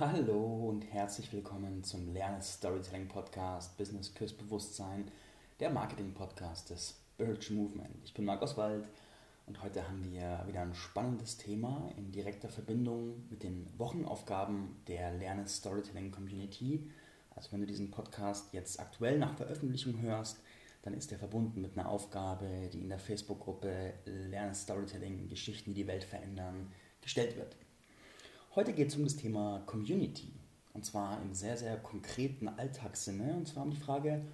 Hallo und herzlich willkommen zum Lerne Storytelling Podcast Business Küss Bewusstsein, der Marketing Podcast des Spiritual Movement. Ich bin Marc Oswald und heute haben wir wieder ein spannendes Thema in direkter Verbindung mit den Wochenaufgaben der Lerne Storytelling Community. Also wenn du diesen Podcast jetzt aktuell nach Veröffentlichung hörst, dann ist er verbunden mit einer Aufgabe, die in der Facebook-Gruppe Lerne Storytelling Geschichten, die die Welt verändern, gestellt wird. Heute geht es um das Thema Community. Und zwar im sehr, sehr konkreten Alltagssinne. Und zwar um die Frage,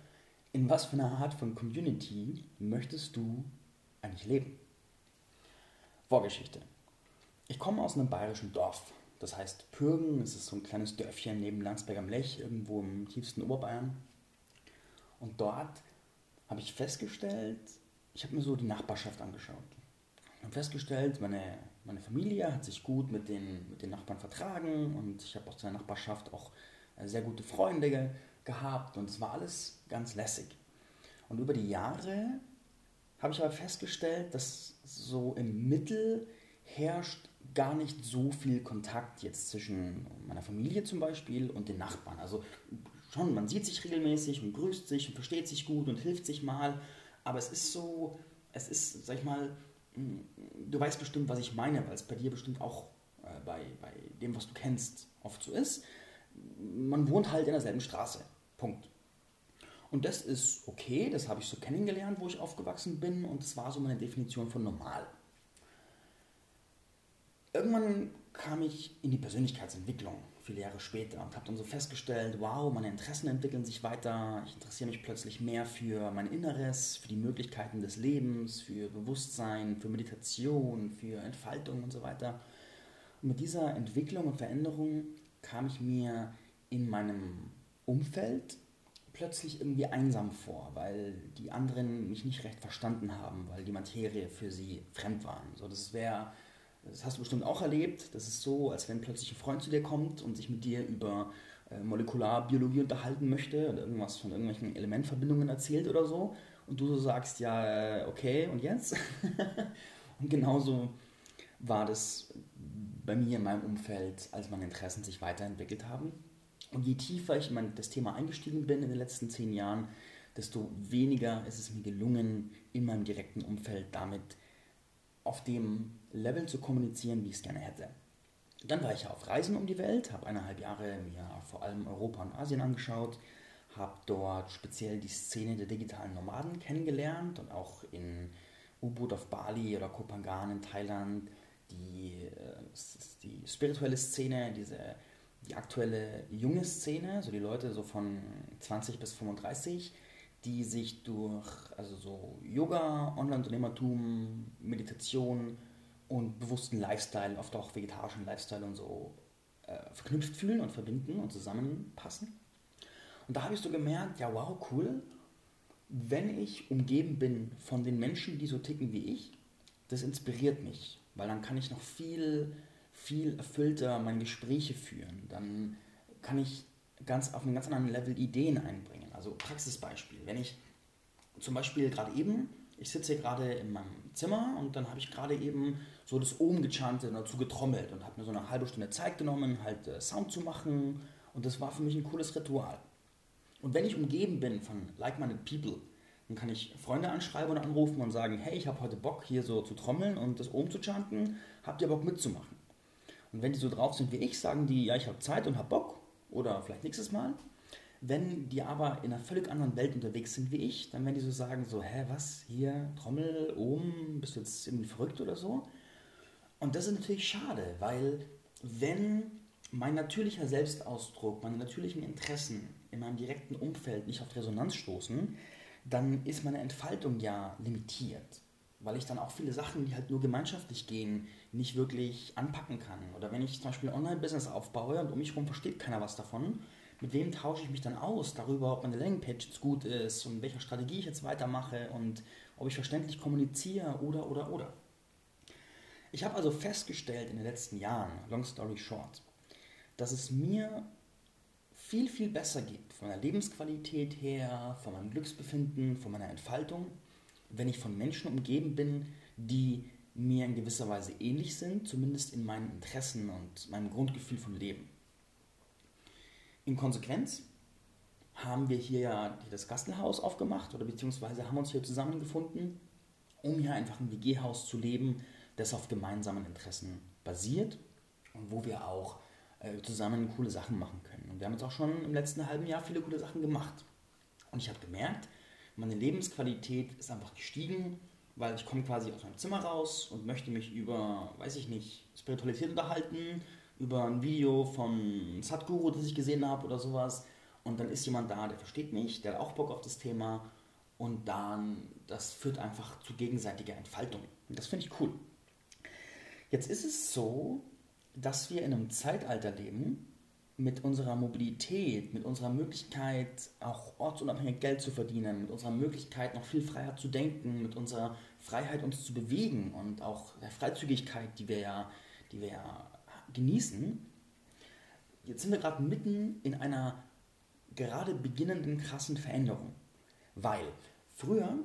in was für einer Art von Community möchtest du eigentlich leben? Vorgeschichte. Ich komme aus einem bayerischen Dorf. Das heißt Pürgen, es ist so ein kleines Dörfchen neben Landsberg am Lech, irgendwo im tiefsten Oberbayern. Und dort habe ich festgestellt, ich habe mir so die Nachbarschaft angeschaut. Ich habe festgestellt, meine meine Familie hat sich gut mit den, mit den Nachbarn vertragen und ich habe aus der Nachbarschaft auch äh, sehr gute Freunde gehabt und es war alles ganz lässig. Und über die Jahre habe ich aber festgestellt, dass so im Mittel herrscht gar nicht so viel Kontakt jetzt zwischen meiner Familie zum Beispiel und den Nachbarn. Also schon, man sieht sich regelmäßig und grüßt sich und versteht sich gut und hilft sich mal, aber es ist so, es ist, sag ich mal, du weißt bestimmt, was ich meine, weil es bei dir bestimmt auch äh, bei, bei dem, was du kennst, oft so ist. Man wohnt halt in derselben Straße. Punkt. Und das ist okay, das habe ich so kennengelernt, wo ich aufgewachsen bin und das war so meine Definition von normal. Irgendwann kam ich in die Persönlichkeitsentwicklung viele Jahre später und habe dann so festgestellt, wow, meine Interessen entwickeln sich weiter, ich interessiere mich plötzlich mehr für mein Inneres, für die Möglichkeiten des Lebens, für Bewusstsein, für Meditation, für Entfaltung und so weiter. Und mit dieser Entwicklung und Veränderung kam ich mir in meinem Umfeld plötzlich irgendwie einsam vor, weil die anderen mich nicht recht verstanden haben, weil die Materie für sie fremd war. So, das wäre das hast du bestimmt auch erlebt. Das ist so, als wenn plötzlich ein Freund zu dir kommt und sich mit dir über äh, Molekularbiologie unterhalten möchte oder irgendwas von irgendwelchen Elementverbindungen erzählt oder so. Und du so sagst, ja, äh, okay, und jetzt? und genauso war das bei mir in meinem Umfeld, als meine Interessen sich weiterentwickelt haben. Und je tiefer ich in das Thema eingestiegen bin in den letzten zehn Jahren, desto weniger ist es mir gelungen, in meinem direkten Umfeld damit auf dem Level zu kommunizieren, wie ich es gerne hätte. Dann war ich auf Reisen um die Welt, habe eineinhalb Jahre mir vor allem Europa und Asien angeschaut, habe dort speziell die Szene der digitalen Nomaden kennengelernt und auch in Ubud auf Bali oder Kopangan in Thailand die, äh, die spirituelle Szene, diese, die aktuelle junge Szene, so die Leute so von 20 bis 35, die sich durch also so Yoga, Online-Unternehmertum, Meditation und bewussten Lifestyle, oft auch vegetarischen Lifestyle und so äh, verknüpft fühlen und verbinden und zusammenpassen. Und da habe ich so gemerkt, ja wow, cool, wenn ich umgeben bin von den Menschen, die so ticken wie ich, das inspiriert mich, weil dann kann ich noch viel, viel erfüllter meine Gespräche führen. Dann kann ich ganz auf einem ganz anderen Level Ideen einbringen. Also Praxisbeispiel. Wenn ich zum Beispiel gerade eben, ich sitze gerade in meinem Zimmer und dann habe ich gerade eben so das Ohm gechantet und dazu getrommelt und habe mir so eine halbe Stunde Zeit genommen, halt äh, Sound zu machen und das war für mich ein cooles Ritual. Und wenn ich umgeben bin von like-minded people, dann kann ich Freunde anschreiben oder anrufen und sagen, hey, ich habe heute Bock hier so zu trommeln und das Ohm zu chanten, habt ihr Bock mitzumachen? Und wenn die so drauf sind wie ich, sagen die, ja, ich habe Zeit und habe Bock oder vielleicht nächstes Mal. Wenn die aber in einer völlig anderen Welt unterwegs sind wie ich, dann werden die so sagen, so, hä, was, hier, Trommel, oben, bist du jetzt irgendwie verrückt oder so? Und das ist natürlich schade, weil wenn mein natürlicher Selbstausdruck, meine natürlichen Interessen in meinem direkten Umfeld nicht auf Resonanz stoßen, dann ist meine Entfaltung ja limitiert, weil ich dann auch viele Sachen, die halt nur gemeinschaftlich gehen, nicht wirklich anpacken kann. Oder wenn ich zum Beispiel ein Online-Business aufbaue und um mich herum versteht keiner was davon, mit wem tausche ich mich dann aus darüber, ob meine Landingpage jetzt gut ist und welcher Strategie ich jetzt weitermache und ob ich verständlich kommuniziere oder oder oder. Ich habe also festgestellt in den letzten Jahren, long story short, dass es mir viel, viel besser geht, von meiner Lebensqualität her, von meinem Glücksbefinden, von meiner Entfaltung, wenn ich von Menschen umgeben bin, die mir in gewisser Weise ähnlich sind, zumindest in meinen Interessen und meinem Grundgefühl vom Leben. In Konsequenz haben wir hier ja das Gastelhaus aufgemacht oder beziehungsweise haben uns hier zusammengefunden, um hier einfach ein WG-Haus zu leben, das auf gemeinsamen Interessen basiert und wo wir auch äh, zusammen coole Sachen machen können. Und wir haben jetzt auch schon im letzten halben Jahr viele coole Sachen gemacht. Und ich habe gemerkt, meine Lebensqualität ist einfach gestiegen, weil ich komme quasi aus meinem Zimmer raus und möchte mich über, weiß ich nicht, Spiritualität unterhalten, über ein Video von Sadhguru, das ich gesehen habe oder sowas. Und dann ist jemand da, der versteht mich, der hat auch Bock auf das Thema. Und dann, das führt einfach zu gegenseitiger Entfaltung. Und das finde ich cool. Jetzt ist es so, dass wir in einem Zeitalter leben, mit unserer Mobilität, mit unserer Möglichkeit, auch ortsunabhängig Geld zu verdienen, mit unserer Möglichkeit, noch viel freier zu denken, mit unserer Freiheit, uns zu bewegen und auch der Freizügigkeit, die wir ja, die wir ja genießen. Jetzt sind wir gerade mitten in einer gerade beginnenden krassen Veränderung. Weil früher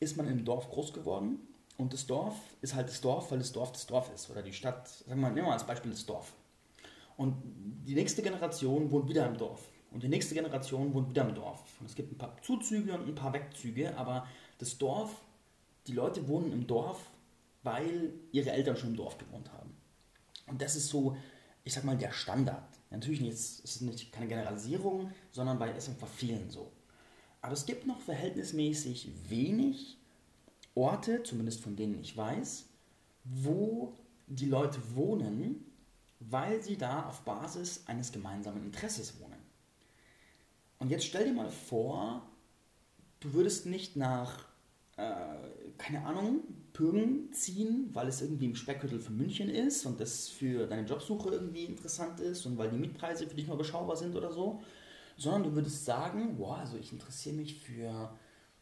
ist man im Dorf groß geworden und das Dorf ist halt das Dorf, weil das Dorf das Dorf ist. Oder die Stadt, sagen wir mal, nehmen wir als Beispiel das Dorf. Und die nächste Generation wohnt wieder im Dorf. Und die nächste Generation wohnt wieder im Dorf. Und es gibt ein paar Zuzüge und ein paar Wegzüge, aber das Dorf, die Leute wohnen im Dorf, weil ihre Eltern schon im Dorf gewohnt haben. Und das ist so, ich sag mal, der Standard. Natürlich nicht, es ist nicht keine Generalisierung, sondern bei es bei vielen so. Aber es gibt noch verhältnismäßig wenig Orte, zumindest von denen ich weiß, wo die Leute wohnen, weil sie da auf Basis eines gemeinsamen Interesses wohnen. Und jetzt stell dir mal vor, du würdest nicht nach, äh, keine Ahnung, Pürgen ziehen, weil es irgendwie im Speckgürtel für München ist und das für deine Jobsuche irgendwie interessant ist und weil die Mietpreise für dich mal beschaubar sind oder so, sondern du würdest sagen, boah, also ich interessiere mich für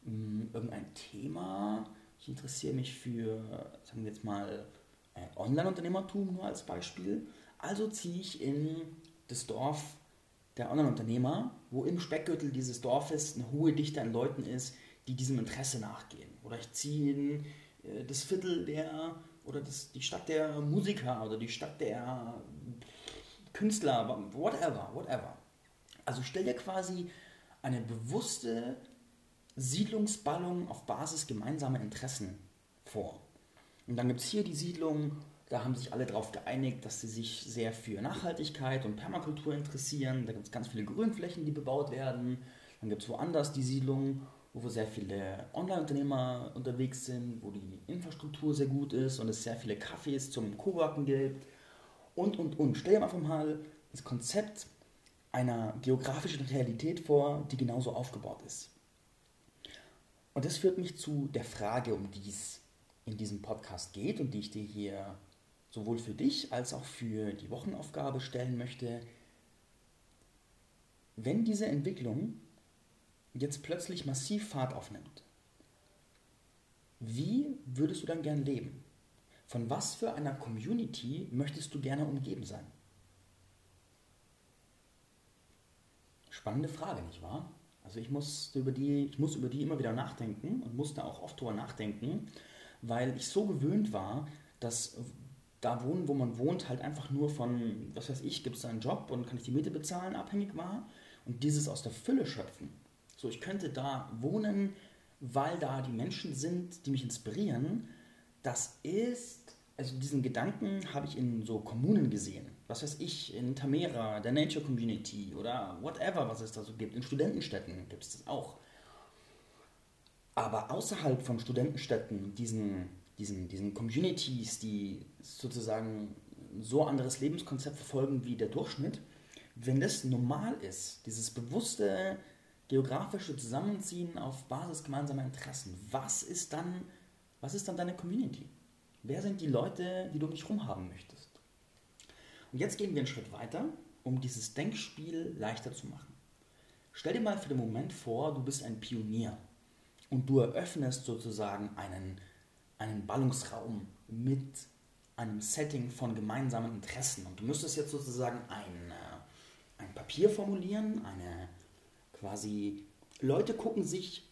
mh, hm, irgendein Thema, ich interessiere mich für, sagen wir jetzt mal, äh, Online-Unternehmertum nur als Beispiel. Also ziehe ich in das Dorf der Online-Unternehmer, wo im Speckgürtel dieses Dorfes eine hohe Dichte an Leuten ist, die diesem Interesse nachgehen. Oder ich ziehe in das Viertel der, oder das, die Stadt der Musiker oder die Stadt der Künstler, whatever, whatever. Also stell dir quasi eine bewusste Siedlungsballung auf Basis gemeinsamer Interessen vor. Und dann gibt es hier die Siedlung, da haben sich alle darauf geeinigt, dass sie sich sehr für Nachhaltigkeit und Permakultur interessieren. Da gibt es ganz viele Grünflächen, die bebaut werden. Dann gibt es woanders die Siedlung, wo sehr viele Online-Unternehmer unterwegs sind, wo die Infrastruktur sehr gut ist und es sehr viele Cafés zum Coworken gibt. Und, und, und. Stell dir einfach mal das Konzept einer geografischen Realität vor, die genauso aufgebaut ist. Und das führt mich zu der Frage, um die es in diesem Podcast geht und die ich dir hier sowohl für dich als auch für die Wochenaufgabe stellen möchte. Wenn diese Entwicklung jetzt plötzlich massiv Fahrt aufnimmt, wie würdest du dann gern leben? Von was für einer Community möchtest du gerne umgeben sein? Spannende Frage, nicht wahr? Also ich muss über die, ich muss über die immer wieder nachdenken und musste auch oft darüber nachdenken, weil ich so gewöhnt war, dass da wohnen, wo man wohnt, halt einfach nur von, was weiß ich, gibt es einen Job und kann ich die Miete bezahlen, abhängig war. Und dieses aus der Fülle schöpfen. So, ich könnte da wohnen, weil da die Menschen sind, die mich inspirieren. Das ist, also diesen Gedanken habe ich in so Kommunen gesehen was weiß ich, in Tamera, der Nature Community oder whatever, was es da so gibt. In Studentenstädten gibt es das auch. Aber außerhalb von Studentenstädten, diesen, diesen, diesen Communities, die sozusagen so anderes Lebenskonzept verfolgen wie der Durchschnitt, wenn das normal ist, dieses bewusste geografische Zusammenziehen auf Basis gemeinsamer Interessen, was ist dann, was ist dann deine Community? Wer sind die Leute, die du um dich herum haben möchtest? Und jetzt gehen wir einen Schritt weiter, um dieses Denkspiel leichter zu machen. Stell dir mal für den Moment vor, du bist ein Pionier und du eröffnest sozusagen einen, einen Ballungsraum mit einem Setting von gemeinsamen Interessen. Und du müsstest jetzt sozusagen ein, äh, ein Papier formulieren, eine quasi, Leute gucken sich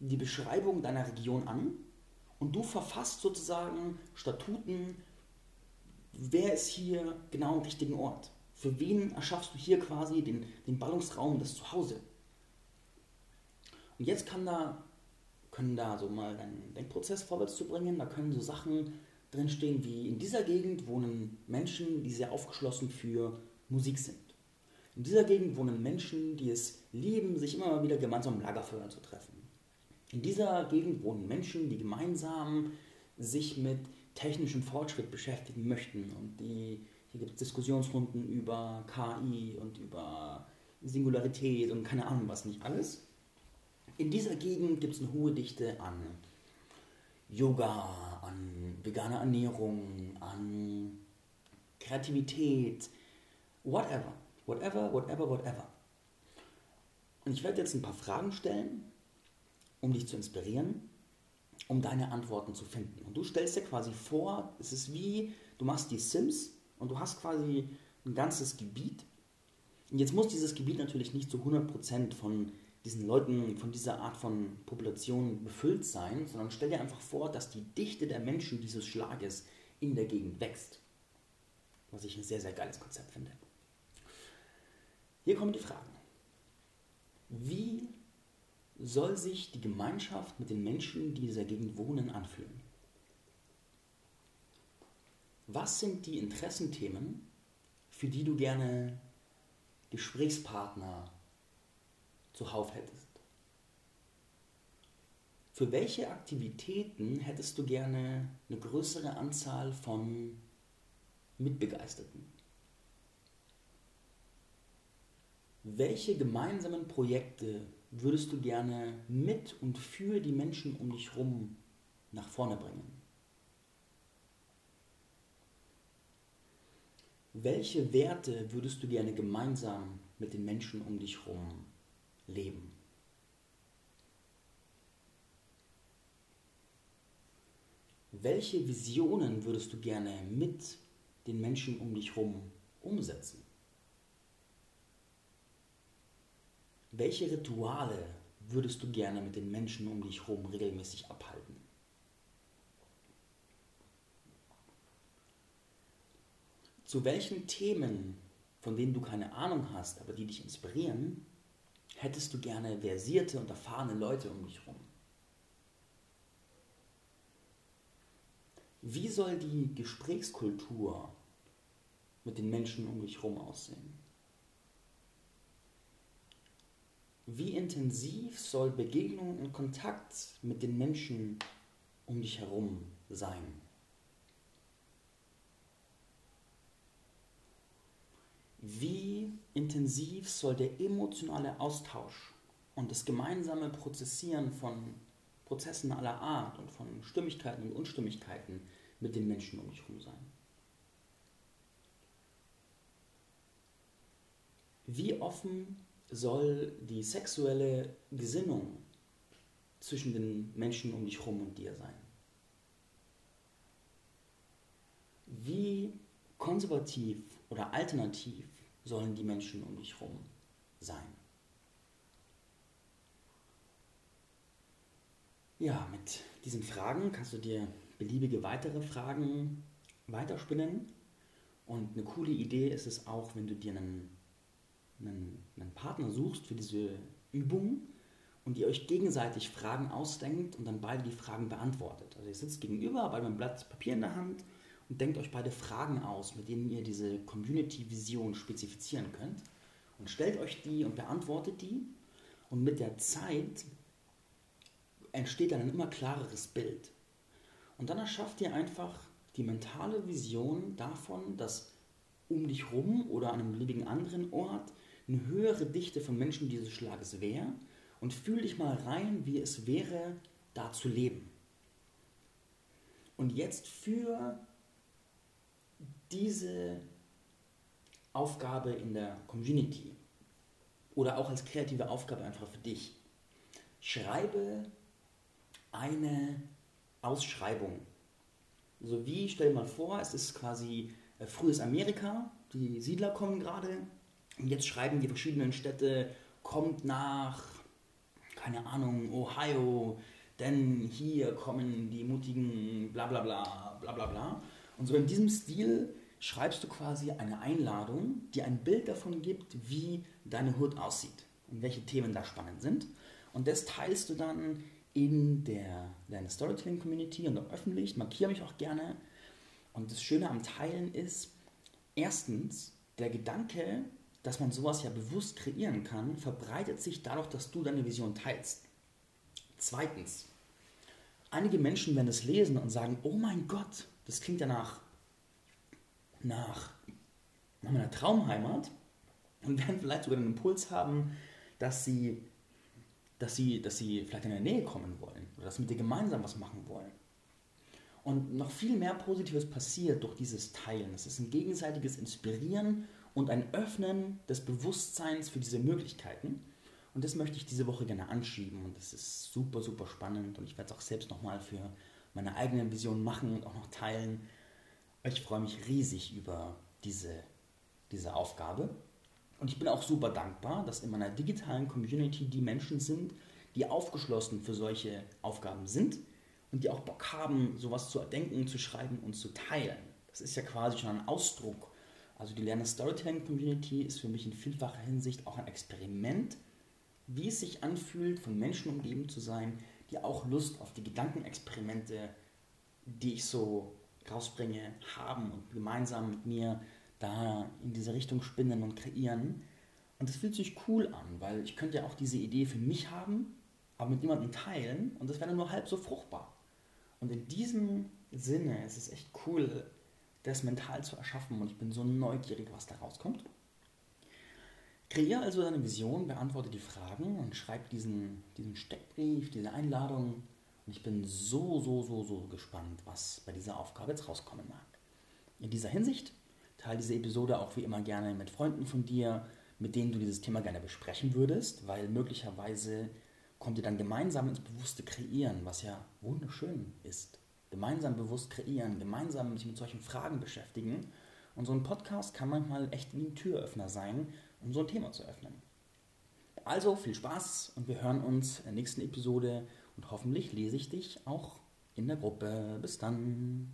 die Beschreibung deiner Region an und du verfasst sozusagen Statuten wer ist hier genau am richtigen Ort? Für wen erschaffst du hier quasi den, den Ballungsraum, das Zuhause? Und jetzt kann da, können da so mal deinen Denkprozess vorwärts zu bringen, da können so Sachen drinstehen wie in dieser Gegend wohnen Menschen, die sehr aufgeschlossen für Musik sind. In dieser Gegend wohnen Menschen, die es lieben, sich immer mal wieder gemeinsam am Lagerfeuer zu treffen. In dieser Gegend wohnen Menschen, die gemeinsam sich mit technischem Fortschritt beschäftigen möchten. Und die, hier gibt es Diskussionsrunden über KI und über Singularität und keine Ahnung was nicht alles. In dieser Gegend gibt es eine hohe Dichte an Yoga, an veganer Ernährung, an Kreativität, whatever. Whatever, whatever, whatever. Und ich werde jetzt ein paar Fragen stellen, um dich zu inspirieren, um deine Antworten zu finden. Und du stellst dir quasi vor, es ist wie, du machst die Sims und du hast quasi ein ganzes Gebiet. Und jetzt muss dieses Gebiet natürlich nicht zu 100% von diesen Leuten, von dieser Art von Population befüllt sein, sondern stell dir einfach vor, dass die Dichte der Menschen dieses Schlages in der Gegend wächst. Was ich ein sehr, sehr geiles Konzept finde. Hier kommen die Fragen. Wie soll sich die Gemeinschaft mit den Menschen, die in dieser Gegend wohnen, anfühlen? Was sind die Interessenthemen, für die du gerne Gesprächspartner zuhauf hättest? Für welche Aktivitäten hättest du gerne eine größere Anzahl von Mitbegeisterten? Welche gemeinsamen Projekte würdest du gerne mit und für die Menschen um dich herum nach vorne bringen? Welche Werte würdest du gerne gemeinsam mit den Menschen um dich herum leben? Welche Visionen würdest du gerne mit den Menschen um dich herum umsetzen? Welche Rituale würdest du gerne mit den Menschen um dich herum regelmäßig abhalten? Zu welchen Themen, von denen du keine Ahnung hast, aber die dich inspirieren, hättest du gerne versierte und erfahrene Leute um dich herum? Wie soll die Gesprächskultur mit den Menschen um dich herum aussehen? Wie intensiv soll Begegnung und Kontakt mit den Menschen um dich herum sein? Wie intensiv soll der emotionale Austausch und das gemeinsame Prozessieren von Prozessen aller Art und von Stimmigkeiten und Unstimmigkeiten mit den Menschen um dich herum sein? Wie offen soll die sexuelle Gesinnung zwischen den Menschen um dich herum und dir sein? Wie konservativ oder alternativ sollen die Menschen um dich herum sein? Ja, mit diesen Fragen kannst du dir beliebige weitere Fragen weiterspinnen. Und eine coole Idee ist es auch, wenn du dir einen einen, einen Partner suchst für diese Übung und ihr euch gegenseitig Fragen ausdenkt und dann beide die Fragen beantwortet. Also ihr sitzt gegenüber, beide einem Blatt Papier in der Hand und denkt euch beide Fragen aus, mit denen ihr diese Community-Vision spezifizieren könnt und stellt euch die und beantwortet die und mit der Zeit entsteht dann ein immer klareres Bild. Und dann erschafft ihr einfach die mentale Vision davon, dass um dich rum oder an einem beliebigen anderen Ort eine höhere Dichte von Menschen dieses Schlages wäre und fühl dich mal rein, wie es wäre, da zu leben. Und jetzt für diese Aufgabe in der Community oder auch als kreative Aufgabe einfach für dich, schreibe eine Ausschreibung. So wie, stell dir mal vor, es ist quasi äh, frühes Amerika, die Siedler kommen gerade und jetzt schreiben die verschiedenen Städte, kommt nach, keine Ahnung, Ohio, denn hier kommen die mutigen bla bla bla bla bla bla. Und so in diesem Stil schreibst du quasi eine Einladung, die ein Bild davon gibt, wie deine Hood aussieht und welche Themen da spannend sind. Und das teilst du dann in der deiner Storytelling Community und auch öffentlich. Markiere mich auch gerne. Und das Schöne am Teilen ist, erstens, der Gedanke, dass man sowas ja bewusst kreieren kann, verbreitet sich dadurch, dass du deine Vision teilst. Zweitens, einige Menschen werden es lesen und sagen, oh mein Gott, das klingt ja nach, nach, meiner Traumheimat und werden vielleicht sogar den Impuls haben, dass sie, dass, sie, dass sie vielleicht in der Nähe kommen wollen oder dass sie mit dir gemeinsam was machen wollen. Und noch viel mehr Positives passiert durch dieses Teilen. Es ist ein gegenseitiges Inspirieren und ein Öffnen des Bewusstseins für diese Möglichkeiten. Und das möchte ich diese Woche gerne anschieben. Und das ist super, super spannend. Und ich werde es auch selbst nochmal für meine eigenen Visionen machen und auch noch teilen. Ich freue mich riesig über diese, diese Aufgabe. Und ich bin auch super dankbar, dass in meiner digitalen Community die Menschen sind, die aufgeschlossen für solche Aufgaben sind und die auch Bock haben, sowas zu erdenken, zu schreiben und zu teilen. Das ist ja quasi schon ein Ausdruck. Also die Lerner Storytelling Community ist für mich in vielfacher Hinsicht auch ein Experiment, wie es sich anfühlt, von Menschen umgeben zu sein, die auch Lust auf die Gedankenexperimente, die ich so rausbringe, haben und gemeinsam mit mir da in diese Richtung spinnen und kreieren. Und das fühlt sich cool an, weil ich könnte ja auch diese Idee für mich haben, aber mit jemandem teilen und das wäre nur halb so fruchtbar. Und in diesem Sinne ist es echt cool, das mental zu erschaffen und ich bin so neugierig, was da rauskommt. Kreiere also deine Vision, beantworte die Fragen und schreib diesen, diesen Steckbrief, diese Einladung und ich bin so, so, so, so gespannt, was bei dieser Aufgabe jetzt rauskommen mag. In dieser Hinsicht teile diese Episode auch wie immer gerne mit Freunden von dir, mit denen du dieses Thema gerne besprechen würdest, weil möglicherweise kommt ihr dann gemeinsam ins bewusste Kreieren, was ja wunderschön ist. Gemeinsam bewusst kreieren, gemeinsam sich mit solchen Fragen beschäftigen. Und so ein Podcast kann manchmal echt wie ein Türöffner sein, um so ein Thema zu öffnen. Also viel Spaß und wir hören uns in der nächsten Episode und hoffentlich lese ich dich auch in der Gruppe. Bis dann.